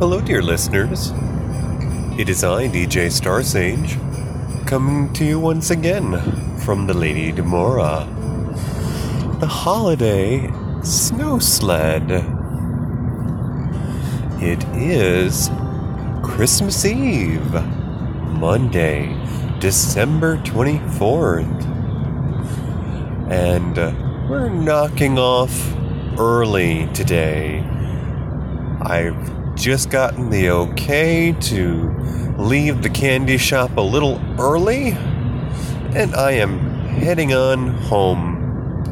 Hello, dear listeners. It is I, DJ Starsage, coming to you once again from the Lady Demora. The holiday snow sled. It is Christmas Eve, Monday, December 24th. And uh, we're knocking off early today. I've just gotten the okay to leave the candy shop a little early, and I am heading on home.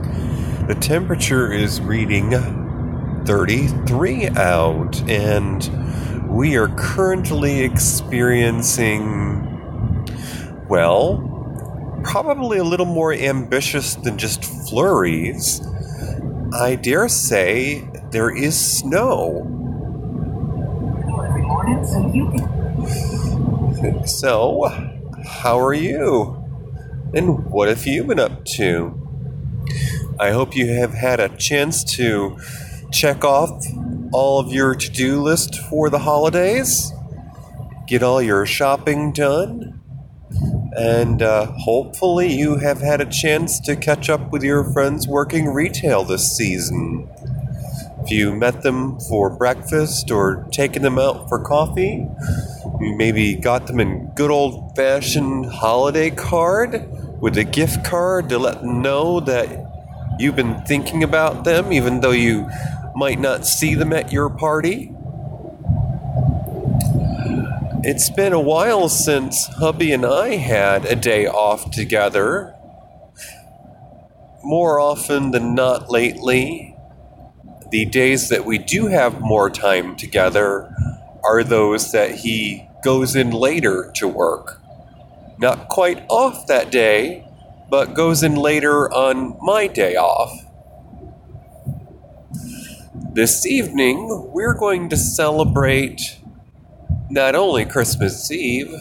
The temperature is reading 33 out, and we are currently experiencing, well, probably a little more ambitious than just flurries. I dare say there is snow so you can. So, how are you? And what have you been up to? I hope you have had a chance to check off all of your to do list for the holidays, get all your shopping done, and uh, hopefully you have had a chance to catch up with your friends working retail this season. If you met them for breakfast or taken them out for coffee, you maybe got them in good old fashioned holiday card with a gift card to let them know that you've been thinking about them, even though you might not see them at your party. It's been a while since hubby and I had a day off together. More often than not lately, the days that we do have more time together are those that he goes in later to work. Not quite off that day, but goes in later on my day off. This evening, we're going to celebrate not only Christmas Eve,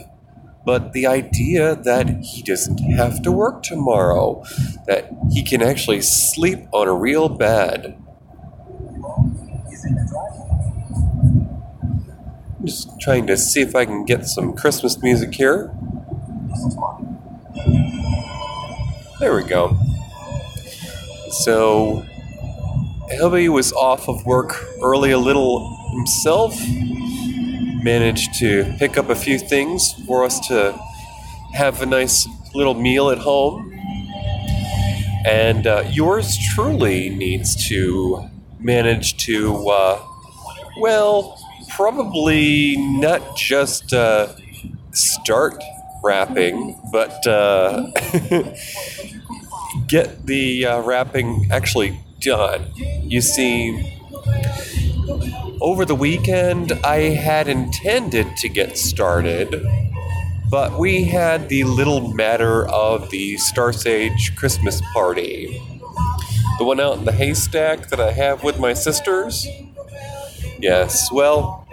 but the idea that he doesn't have to work tomorrow, that he can actually sleep on a real bed. Just trying to see if I can get some Christmas music here. There we go. So, Hubby was off of work early a little himself. Managed to pick up a few things for us to have a nice little meal at home. And uh, yours truly needs to manage to, uh, well, probably not just uh, start wrapping, but uh, get the uh, wrapping actually done. You see, over the weekend, I had intended to get started, but we had the little matter of the Star Sage Christmas party. The one out in the haystack that I have with my sisters. Yes, well,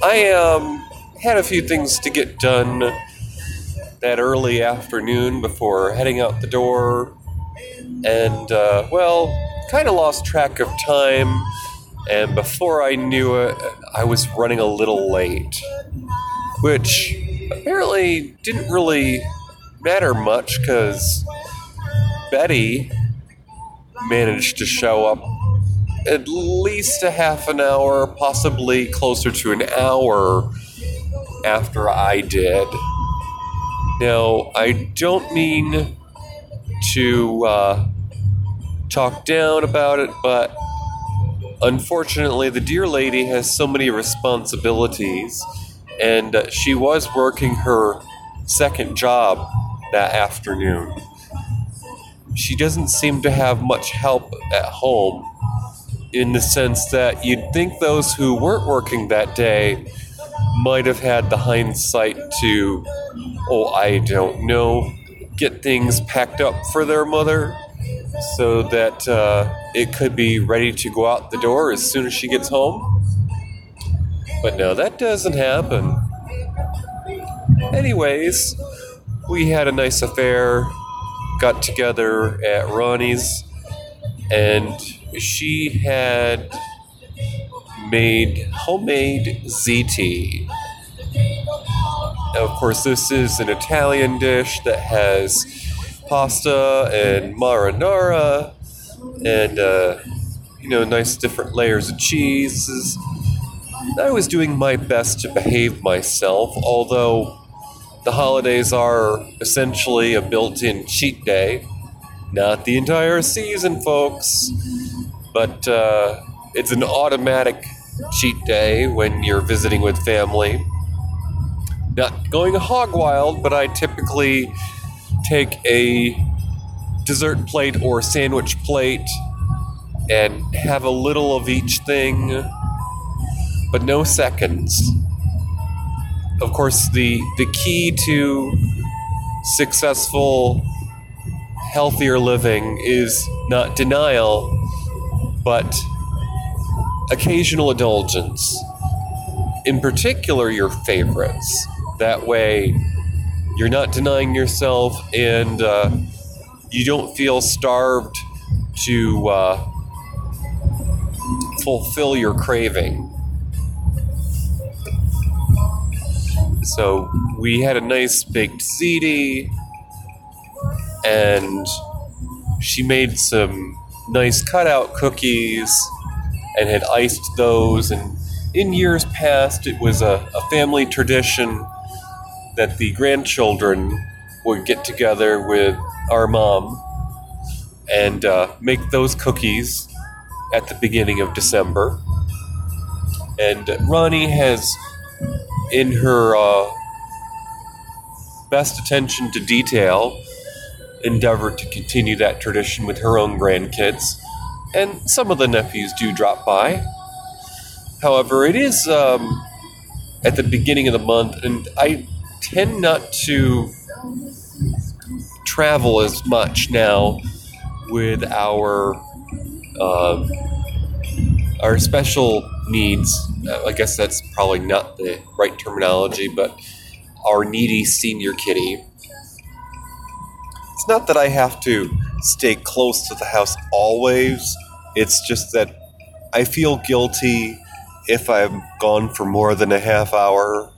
I um, had a few things to get done that early afternoon before heading out the door, and uh, well, kind of lost track of time. And before I knew it, I was running a little late, which apparently didn't really matter much because Betty managed to show up at least a half an hour, possibly closer to an hour after I did. Now, I don't mean to uh, talk down about it, but unfortunately, the dear lady has so many responsibilities, and uh, she was working her second job that afternoon. She doesn't seem to have much help at home in the sense that you'd think those who weren't working that day might have had the hindsight to, oh, I don't know, get things packed up for their mother so that uh, it could be ready to go out the door as soon as she gets home. But no, that doesn't happen. Anyways, we had a nice affair, got together at Ronnie's, and she had made homemade ziti. Of course, this is an Italian dish that has pasta and marinara and, uh, you know, nice different layers of cheeses. I was doing my best to behave myself, although the holidays are essentially a built in cheat day. Not the entire season, folks, but uh, it's an automatic cheat day when you're visiting with family. Not going hog wild, but I typically take a dessert plate or sandwich plate and have a little of each thing, but no seconds. Of course, the, the key to successful, healthier living is not denial, but occasional indulgence. In particular, your favorites. That way, you're not denying yourself and uh, you don't feel starved to uh, fulfill your craving. So we had a nice baked ziti, and she made some nice cutout cookies and had iced those. And in years past, it was a, a family tradition that the grandchildren would get together with our mom and uh, make those cookies at the beginning of December. And Ronnie has, in her uh, best attention to detail, endeavored to continue that tradition with her own grandkids. And some of the nephews do drop by. However, it is um, at the beginning of the month, and I tend not to travel as much now with our uh, our special needs. Uh, I guess that's probably not the right terminology, but our needy senior kitty. It's not that I have to stay close to the house always. It's just that I feel guilty if I'm gone for more than a half hour.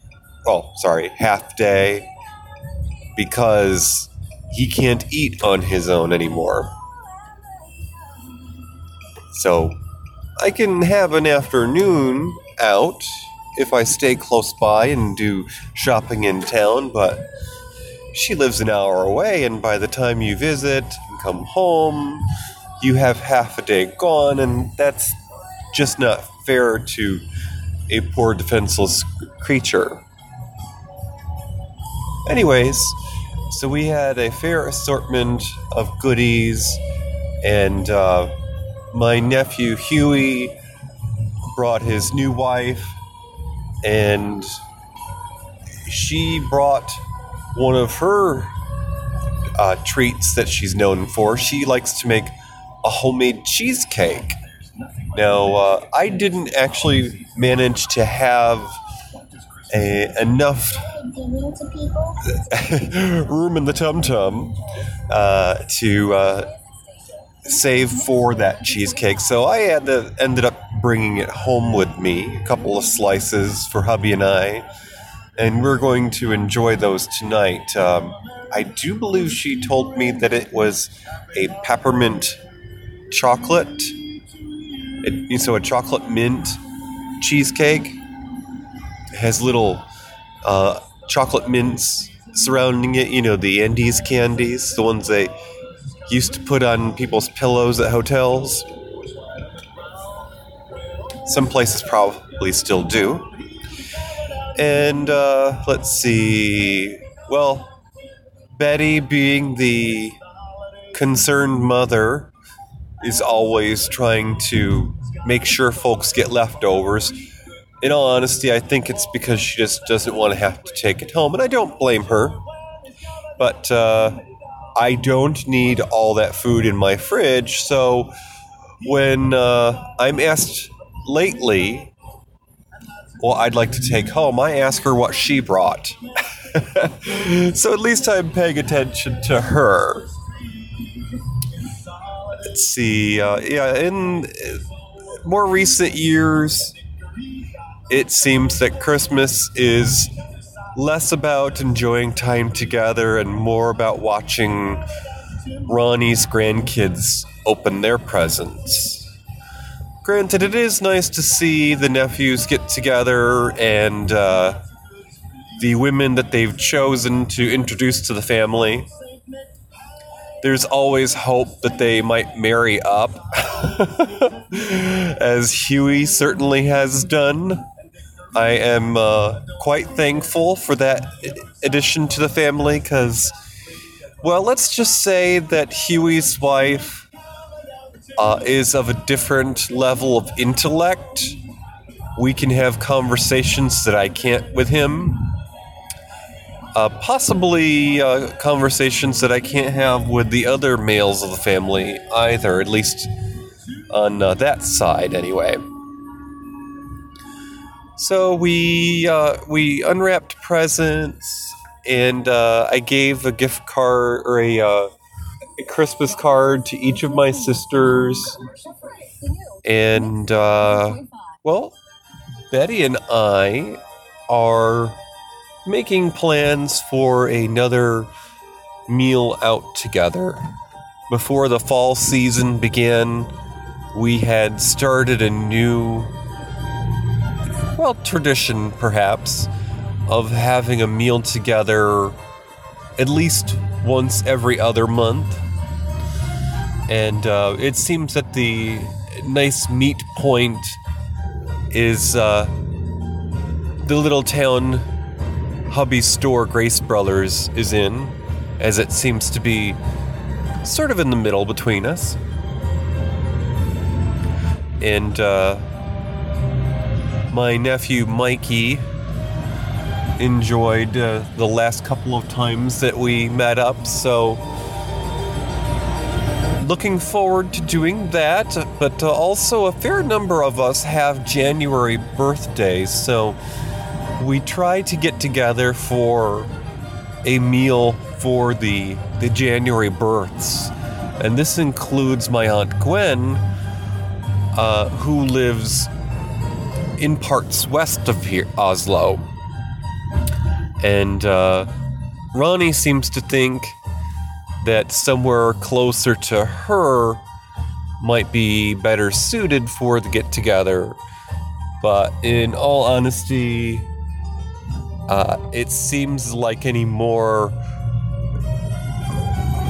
Oh, sorry, half day. Because he can't eat on his own anymore. So I can have an afternoon out if I stay close by and do shopping in town, but she lives an hour away, and by the time you visit and come home, you have half a day gone, and that's just not fair to a poor defenseless creature. Anyways, so we had a fair assortment of goodies, and uh, my nephew Huey brought his new wife, and she brought one of her uh, treats that she's known for. She likes to make a homemade cheesecake. Now, uh, I didn't actually manage to have a, enough room in the tum tum uh, to uh, save for that cheesecake. So I had to, ended up bringing it home with me, a couple of slices for hubby and I, and we're going to enjoy those tonight. Um, I do believe she told me that it was a peppermint chocolate. It, so a chocolate mint cheesecake it has little uh, chocolate mints surrounding it. You know the Andes candies, the ones they used to put on people's pillows at hotels. Some places probably still do. And uh, let's see. Well, Betty, being the concerned mother, is always trying to make sure folks get leftovers. In all honesty, I think it's because she just doesn't want to have to take it home, and I don't blame her. But uh, I don't need all that food in my fridge, so when uh, I'm asked lately what I'd like to take home, I ask her what she brought. so at least I'm paying attention to her. Let's see. Uh, yeah, in more recent years, it seems that Christmas is less about enjoying time together and more about watching Ronnie's grandkids open their presents. Granted, it is nice to see the nephews get together and uh, the women that they've chosen to introduce to the family. There's always hope that they might marry up, as Huey certainly has done. I am uh, quite thankful for that addition to the family because, well, let's just say that Huey's wife uh, is of a different level of intellect. We can have conversations that I can't with him. Uh, possibly uh, conversations that I can't have with the other males of the family either, at least on uh, that side, anyway. So we uh, we unwrapped presents, and uh, I gave a gift card or a uh, a Christmas card to each of my sisters. And, uh, well, Betty and I are making plans for another meal out together. Before the fall season began, we had started a new, well, tradition perhaps, of having a meal together at least once every other month and uh, it seems that the nice meet point is uh, the little town hubby store Grace Brothers is in, as it seems to be sort of in the middle between us. And uh, my nephew Mikey enjoyed uh, the last couple of times that we met up, so looking forward to doing that, but uh, also a fair number of us have January birthdays, so we try to get together for a meal for the the January births, and this includes my aunt Gwen, uh, who lives in parts west of here, Oslo, and uh, Ronnie seems to think that somewhere closer to her might be better suited for the get together. But in all honesty, uh, it seems like anymore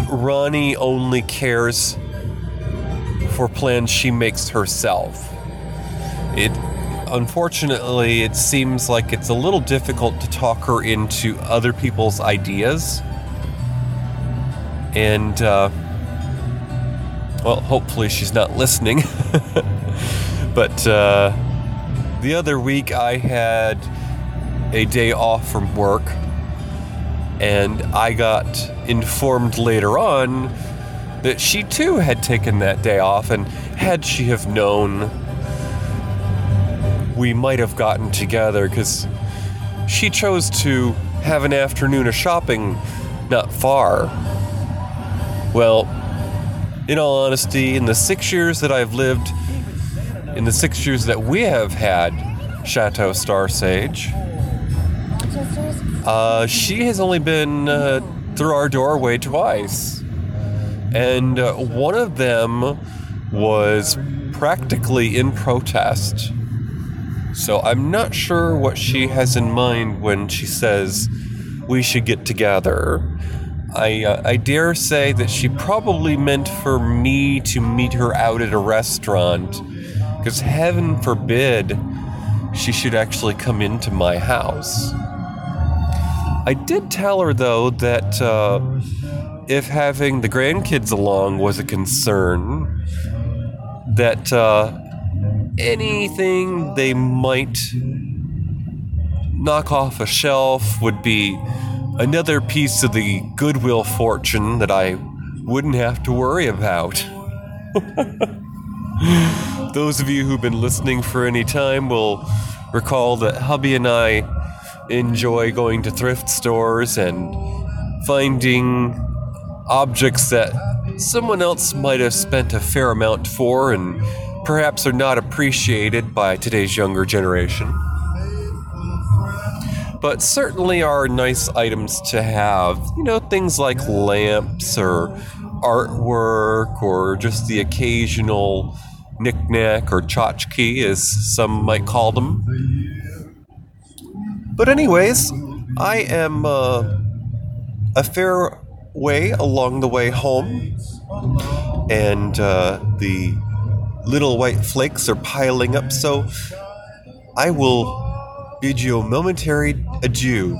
Ronnie only cares for plans she makes herself. It unfortunately it seems like it's a little difficult to talk her into other people's ideas and, uh, well, hopefully she's not listening. but uh, the other week I had a day off from work, and I got informed later on that she too had taken that day off, and had she have known, we might have gotten together because she chose to have an afternoon of shopping not far well, in all honesty, in the six years that I've lived, in the six years that we have had Chateau Star Sage, uh, she has only been uh, through our doorway twice. And uh, one of them was practically in protest. So I'm not sure what she has in mind when she says we should get together. I, uh, I dare say that she probably meant for me to meet her out at a restaurant, because heaven forbid she should actually come into my house. I did tell her, though, that uh, if having the grandkids along was a concern, that uh, anything they might knock off a shelf would be another piece of the goodwill fortune that I wouldn't have to worry about. Those of you who've been listening for any time will recall that hubby and I enjoy going to thrift stores and finding objects that someone else might have spent a fair amount for and perhaps are not appreciated by today's younger generation. But certainly are nice items to have. You know, things like lamps or artwork or just the occasional knickknack or tchotchke, as some might call them. But, anyways, I am uh, a fair way along the way home, and uh, the little white flakes are piling up, so I will bid you a momentary adieu.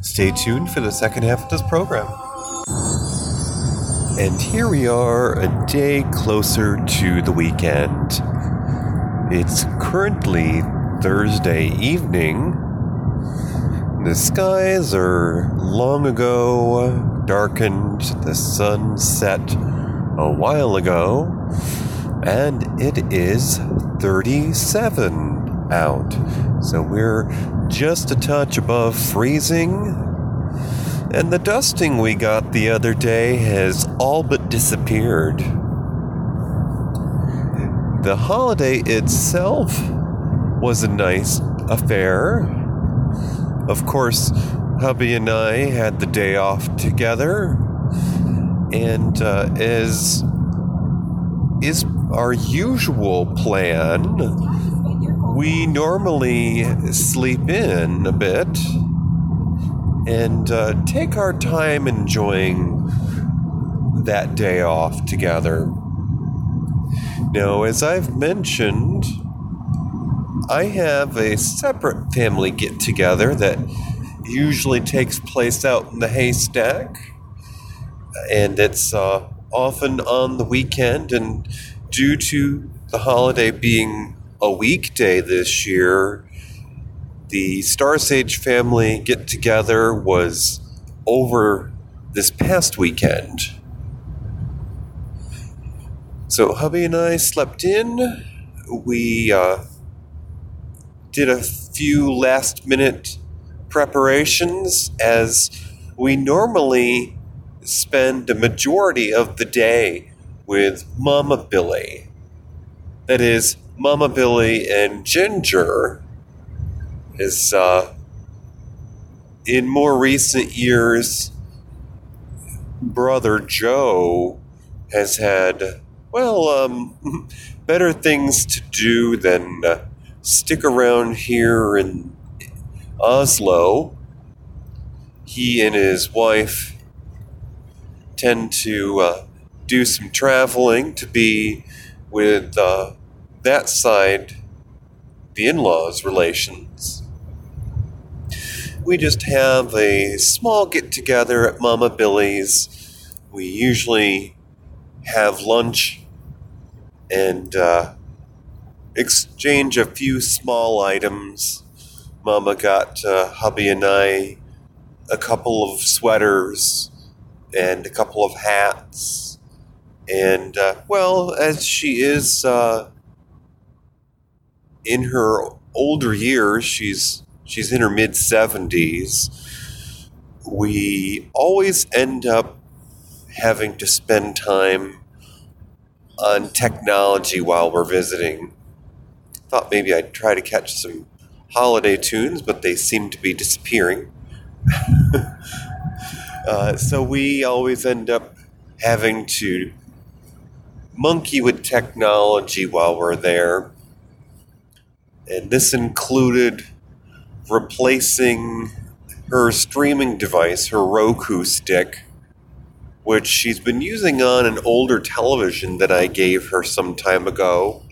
Stay tuned for the second half of this program. And here we are, a day closer to the weekend. It's currently Thursday evening. The skies are long ago darkened, the sun set a while ago, and it is 37 out. So we're just a touch above freezing. And the dusting we got the other day has all but disappeared. The holiday itself was a nice affair. Of course, hubby and I had the day off together. And uh, as is our usual plan, we normally sleep in a bit and uh, take our time enjoying that day off together. Now, as I've mentioned, I have a separate family get together that usually takes place out in the haystack, and it's uh, often on the weekend. And due to the holiday being a weekday this year, the Star Sage family get together was over this past weekend. So, hubby and I slept in. We uh, did a few last minute preparations as we normally spend a majority of the day with Mama Billy. That is, Mama Billy and Ginger is uh, in more recent years, brother Joe has had, well, um, better things to do than uh, stick around here in Oslo. He and his wife tend to uh, do some traveling to be with uh, that side, the in laws' relations we just have a small get together at Mama Billy's. We usually have lunch and uh, exchange a few small items. Mama got uh, hubby and I a couple of sweaters and a couple of hats. And, uh, well, as she is uh, in her older years, she's she's in her mid 70s. We always end up having to spend time on technology while we're visiting. Thought maybe I'd try to catch some holiday tunes, but they seem to be disappearing. uh, so we always end up having to monkey with technology while we're there. And this included replacing her streaming device, her Roku stick, which she's been using on an older television that I gave her some time ago.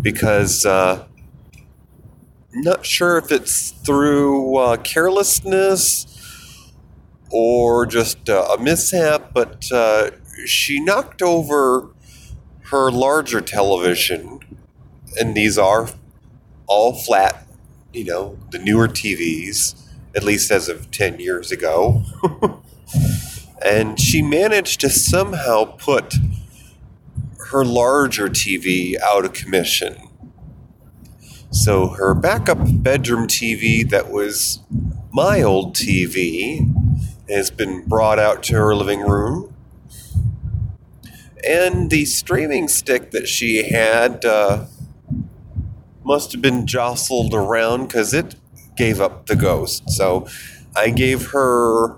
Because, uh, not sure if it's through uh, carelessness or just uh, a mishap, but uh, she knocked over her larger television, and these are all flat you know, the newer TVs, at least as of 10 years ago. and she managed to somehow put her larger TV out of commission. So her backup bedroom TV, that was my old TV, has been brought out to her living room. And the streaming stick that she had uh, must have been jostled around because it gave up the ghost. So I gave her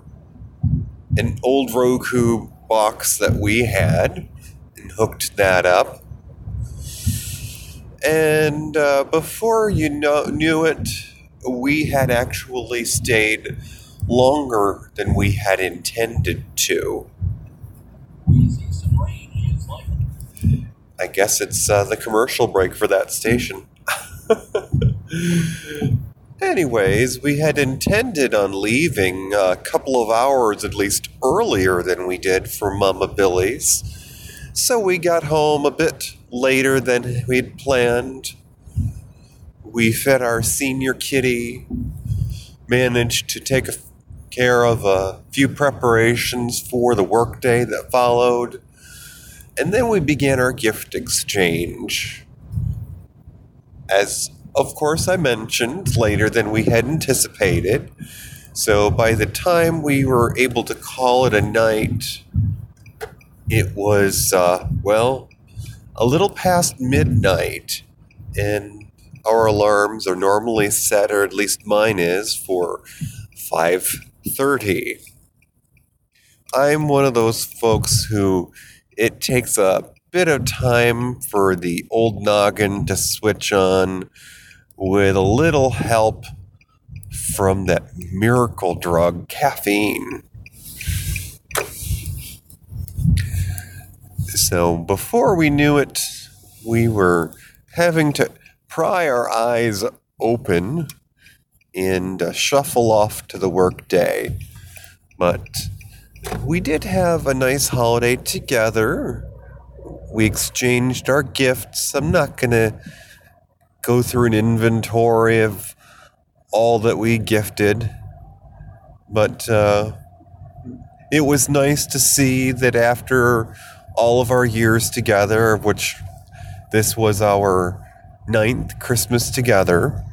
an old Roku box that we had and hooked that up. And uh, before you know, knew it, we had actually stayed longer than we had intended to. I guess it's uh, the commercial break for that station. Anyways, we had intended on leaving a couple of hours at least earlier than we did for Mama Billy's. So we got home a bit later than we'd planned. We fed our senior kitty, managed to take care of a few preparations for the workday that followed, and then we began our gift exchange. As of course, I mentioned later than we had anticipated. So by the time we were able to call it a night, it was, uh, well, a little past midnight, and our alarms are normally set, or at least mine is, for 5.30. I'm one of those folks who it takes a bit of time for the old noggin to switch on with a little help from that miracle drug, caffeine. So before we knew it, we were having to pry our eyes open and uh, shuffle off to the workday. But we did have a nice holiday together. We exchanged our gifts. I'm not going to go through an inventory of all that we gifted. But uh, it was nice to see that after all of our years together, which this was our ninth Christmas together,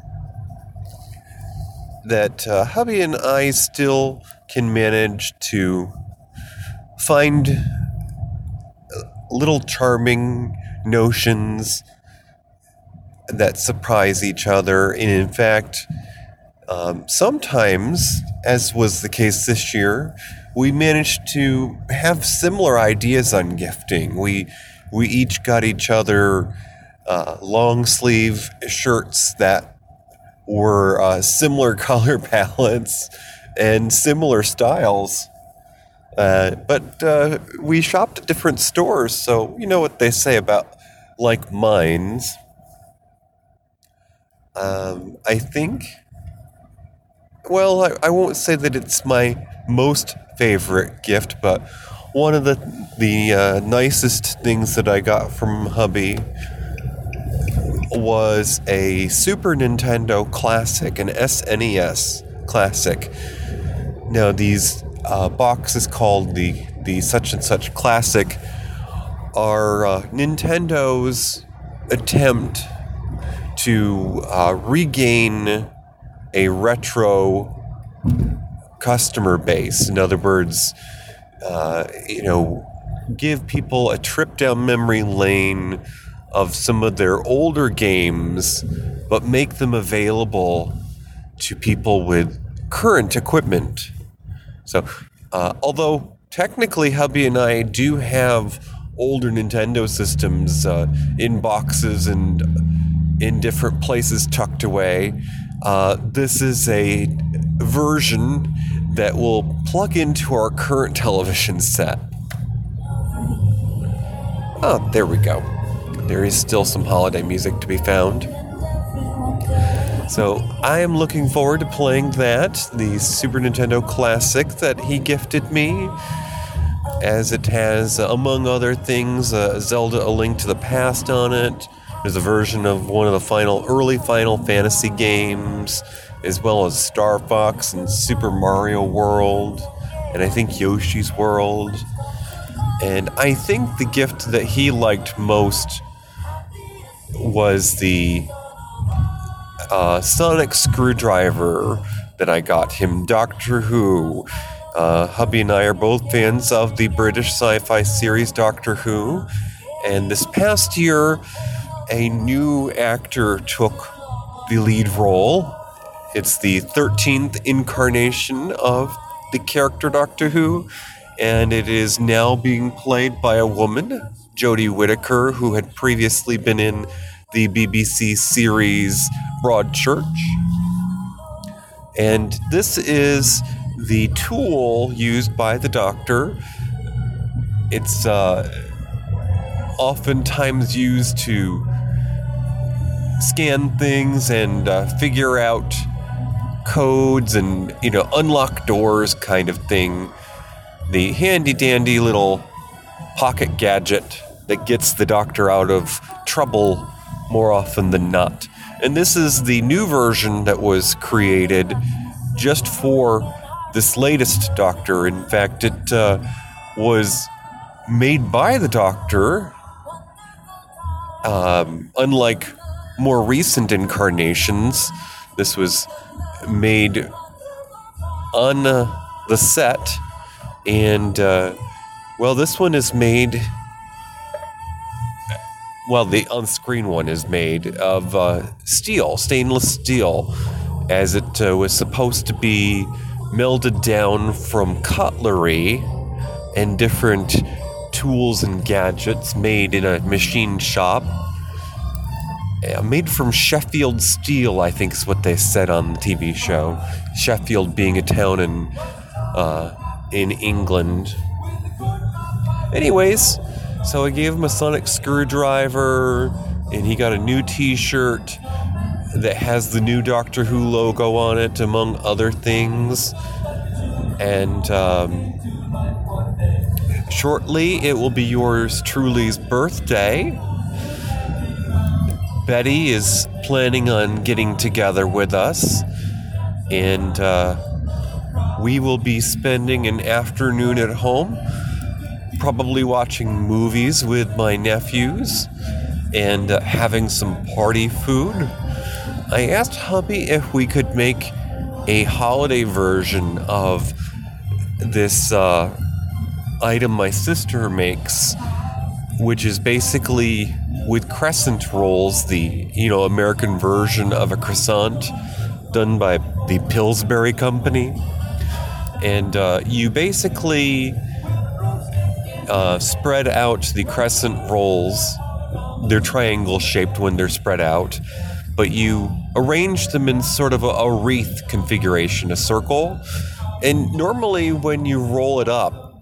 that uh, hubby and I still can manage to find little charming notions that surprise each other. And in fact, um, sometimes, as was the case this year, we managed to have similar ideas on gifting. We we each got each other uh, long sleeve shirts that were uh, similar color palettes and similar styles. Uh, but uh, we shopped at different stores, so you know what they say about like minds. Um, I think. Well, I, I won't say that it's my most favorite gift, but one of the the uh, nicest things that I got from hubby was a Super Nintendo Classic, an SNES Classic. Now these uh, boxes called the the such and such Classic are uh, Nintendo's attempt to uh, regain a retro customer base. In other words, uh, you know, give people a trip down memory lane of some of their older games, but make them available to people with current equipment. So, uh, although technically, hubby and I do have older Nintendo systems uh, in boxes and in different places tucked away. Uh, this is a version that will plug into our current television set. Oh, there we go. There is still some holiday music to be found. So I am looking forward to playing that, the Super Nintendo Classic that he gifted me, as it has, among other things, uh, Zelda A Link to the Past on it there's a version of one of the final early Final Fantasy games, as well as Star Fox and Super Mario World, and I think Yoshi's World. And I think the gift that he liked most was the uh, sonic screwdriver that I got him, Doctor Who. Uh, hubby and I are both fans of the British sci fi series Doctor Who. And this past year, a new actor took the lead role, It's the 13th incarnation of the character Doctor Who, and it is now being played by a woman, Jodie Whittaker, who had previously been in the BBC series Broadchurch. And this is the tool used by the Doctor. It's uh, oftentimes used to scan things and uh, figure out codes and you know unlock doors kind of thing the handy dandy little pocket gadget that gets the doctor out of trouble more often than not and this is the new version that was created just for this latest doctor in fact it uh, was made by the doctor um, unlike more recent incarnations, this was made on uh, the set, and uh, well, this one is made. Well, the on-screen one is made of uh, steel, stainless steel, as it uh, was supposed to be melted down from cutlery and different tools and gadgets made in a machine shop uh, made from Sheffield steel, I think is what they said on the TV show. Sheffield being a town in uh, in England. Anyways, so I gave him a sonic screwdriver, and he got a new T-shirt that has the new Doctor Who logo on it, among other things. And um, shortly, it will be yours truly's birthday. Betty is planning on getting together with us, and uh, we will be spending an afternoon at home, probably watching movies with my nephews and uh, having some party food. I asked hubby if we could make a holiday version of this uh, item my sister makes, which is basically with crescent rolls, the you know American version of a croissant done by the Pillsbury Company, and uh, you basically uh, spread out the crescent rolls. They're triangle shaped when they're spread out, but you arrange them in sort of a, a wreath configuration, a circle. And normally, when you roll it up,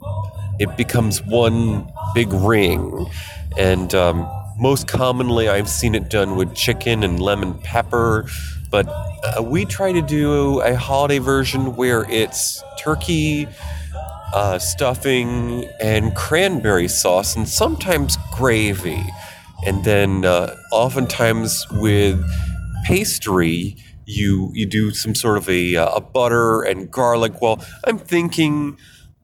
it becomes one big ring. And um, most commonly, I've seen it done with chicken and lemon pepper, but uh, we try to do a holiday version where it's turkey, uh, stuffing, and cranberry sauce, and sometimes gravy. And then, uh, oftentimes, with pastry, you you do some sort of a, uh, a butter and garlic. Well, I'm thinking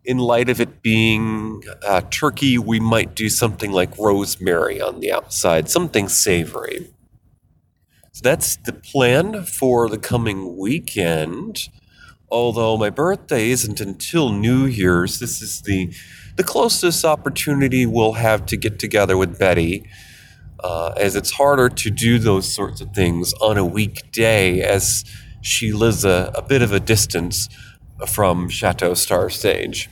in light of it being uh, turkey, we might do something like rosemary on the outside, something savory. So that's the plan for the coming weekend. Although my birthday isn't until New Year's, this is the the closest opportunity we'll have to get together with Betty, uh, as it's harder to do those sorts of things on a weekday, as she lives a, a bit of a distance from Chateau Star Sage.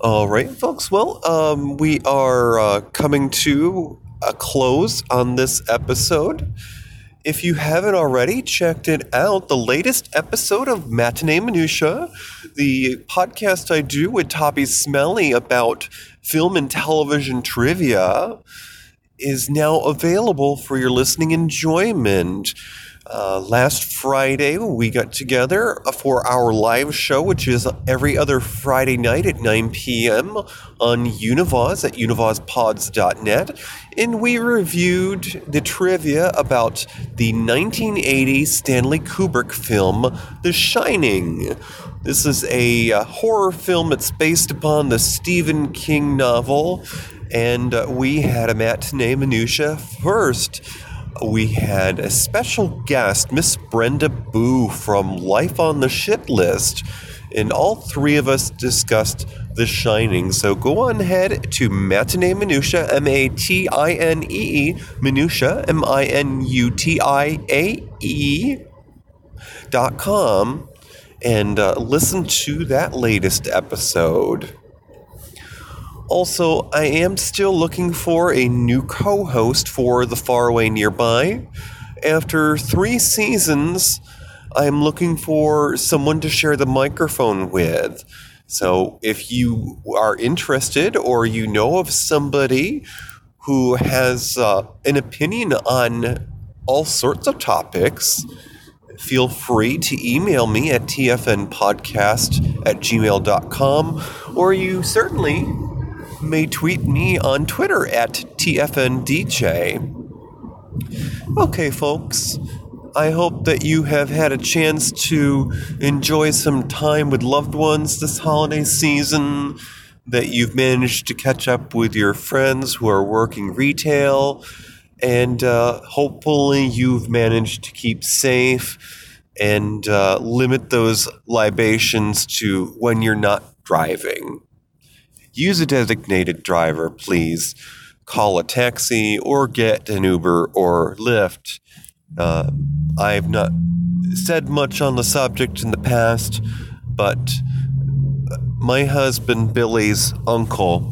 All right, folks. Well, um, we are uh, coming to a close on this episode. If you haven't already checked it out, the latest episode of Matinee Minutia, the podcast I do with Toppy Smelly about film and television trivia, is now available for your listening enjoyment. Uh, last Friday, we got together for our live show, which is every other Friday night at 9 p.m. on Univaz at univazpods.net. And we reviewed the trivia about the 1980 Stanley Kubrick film, The Shining. This is a uh, horror film that's based upon the Stephen King novel. And uh, we had a matinee minutia first we had a special guest, Miss Brenda Boo from Life on the Shit List. and all three of us discussed The Shining. So go on ahead to Matinee Minutia, M A T I N E E, Minutia, M I N U T I A E, dot com, and uh, listen to that latest episode. Also, I am still looking for a new co host for The Faraway Nearby. After three seasons, I'm looking for someone to share the microphone with. So if you are interested or you know of somebody who has uh, an opinion on all sorts of topics, feel free to email me at tfnpodcast at gmail.com or you certainly may tweet me on Twitter at tfndj. Okay, folks. I hope that you have had a chance to enjoy some time with loved ones this holiday season, that you've managed to catch up with your friends who are working retail, and uh, hopefully you've managed to keep safe and uh, limit those libations to when you're not driving. Use a designated driver, please. Call a taxi or get an Uber or Lyft. Uh, I've not said much on the subject in the past, but my husband Billy's uncle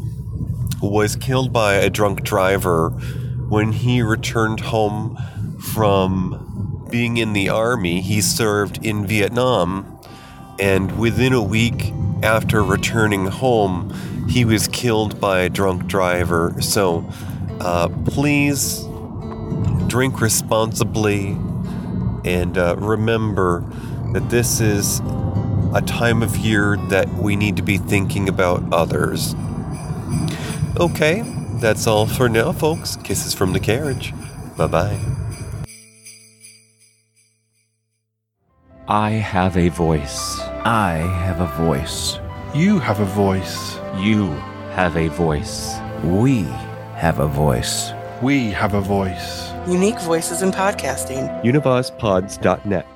was killed by a drunk driver when he returned home from being in the army. He served in Vietnam, and within a week after returning home, he was killed by a drunk driver. So uh, please drink responsibly and uh, remember that this is a time of year that we need to be thinking about others. Okay, that's all for now, folks. Kisses from the carriage. Bye bye. I have a voice. I have a voice. You have a voice. You have a voice. We have a voice. We have a voice. Unique voices in podcasting. Univazpods.net.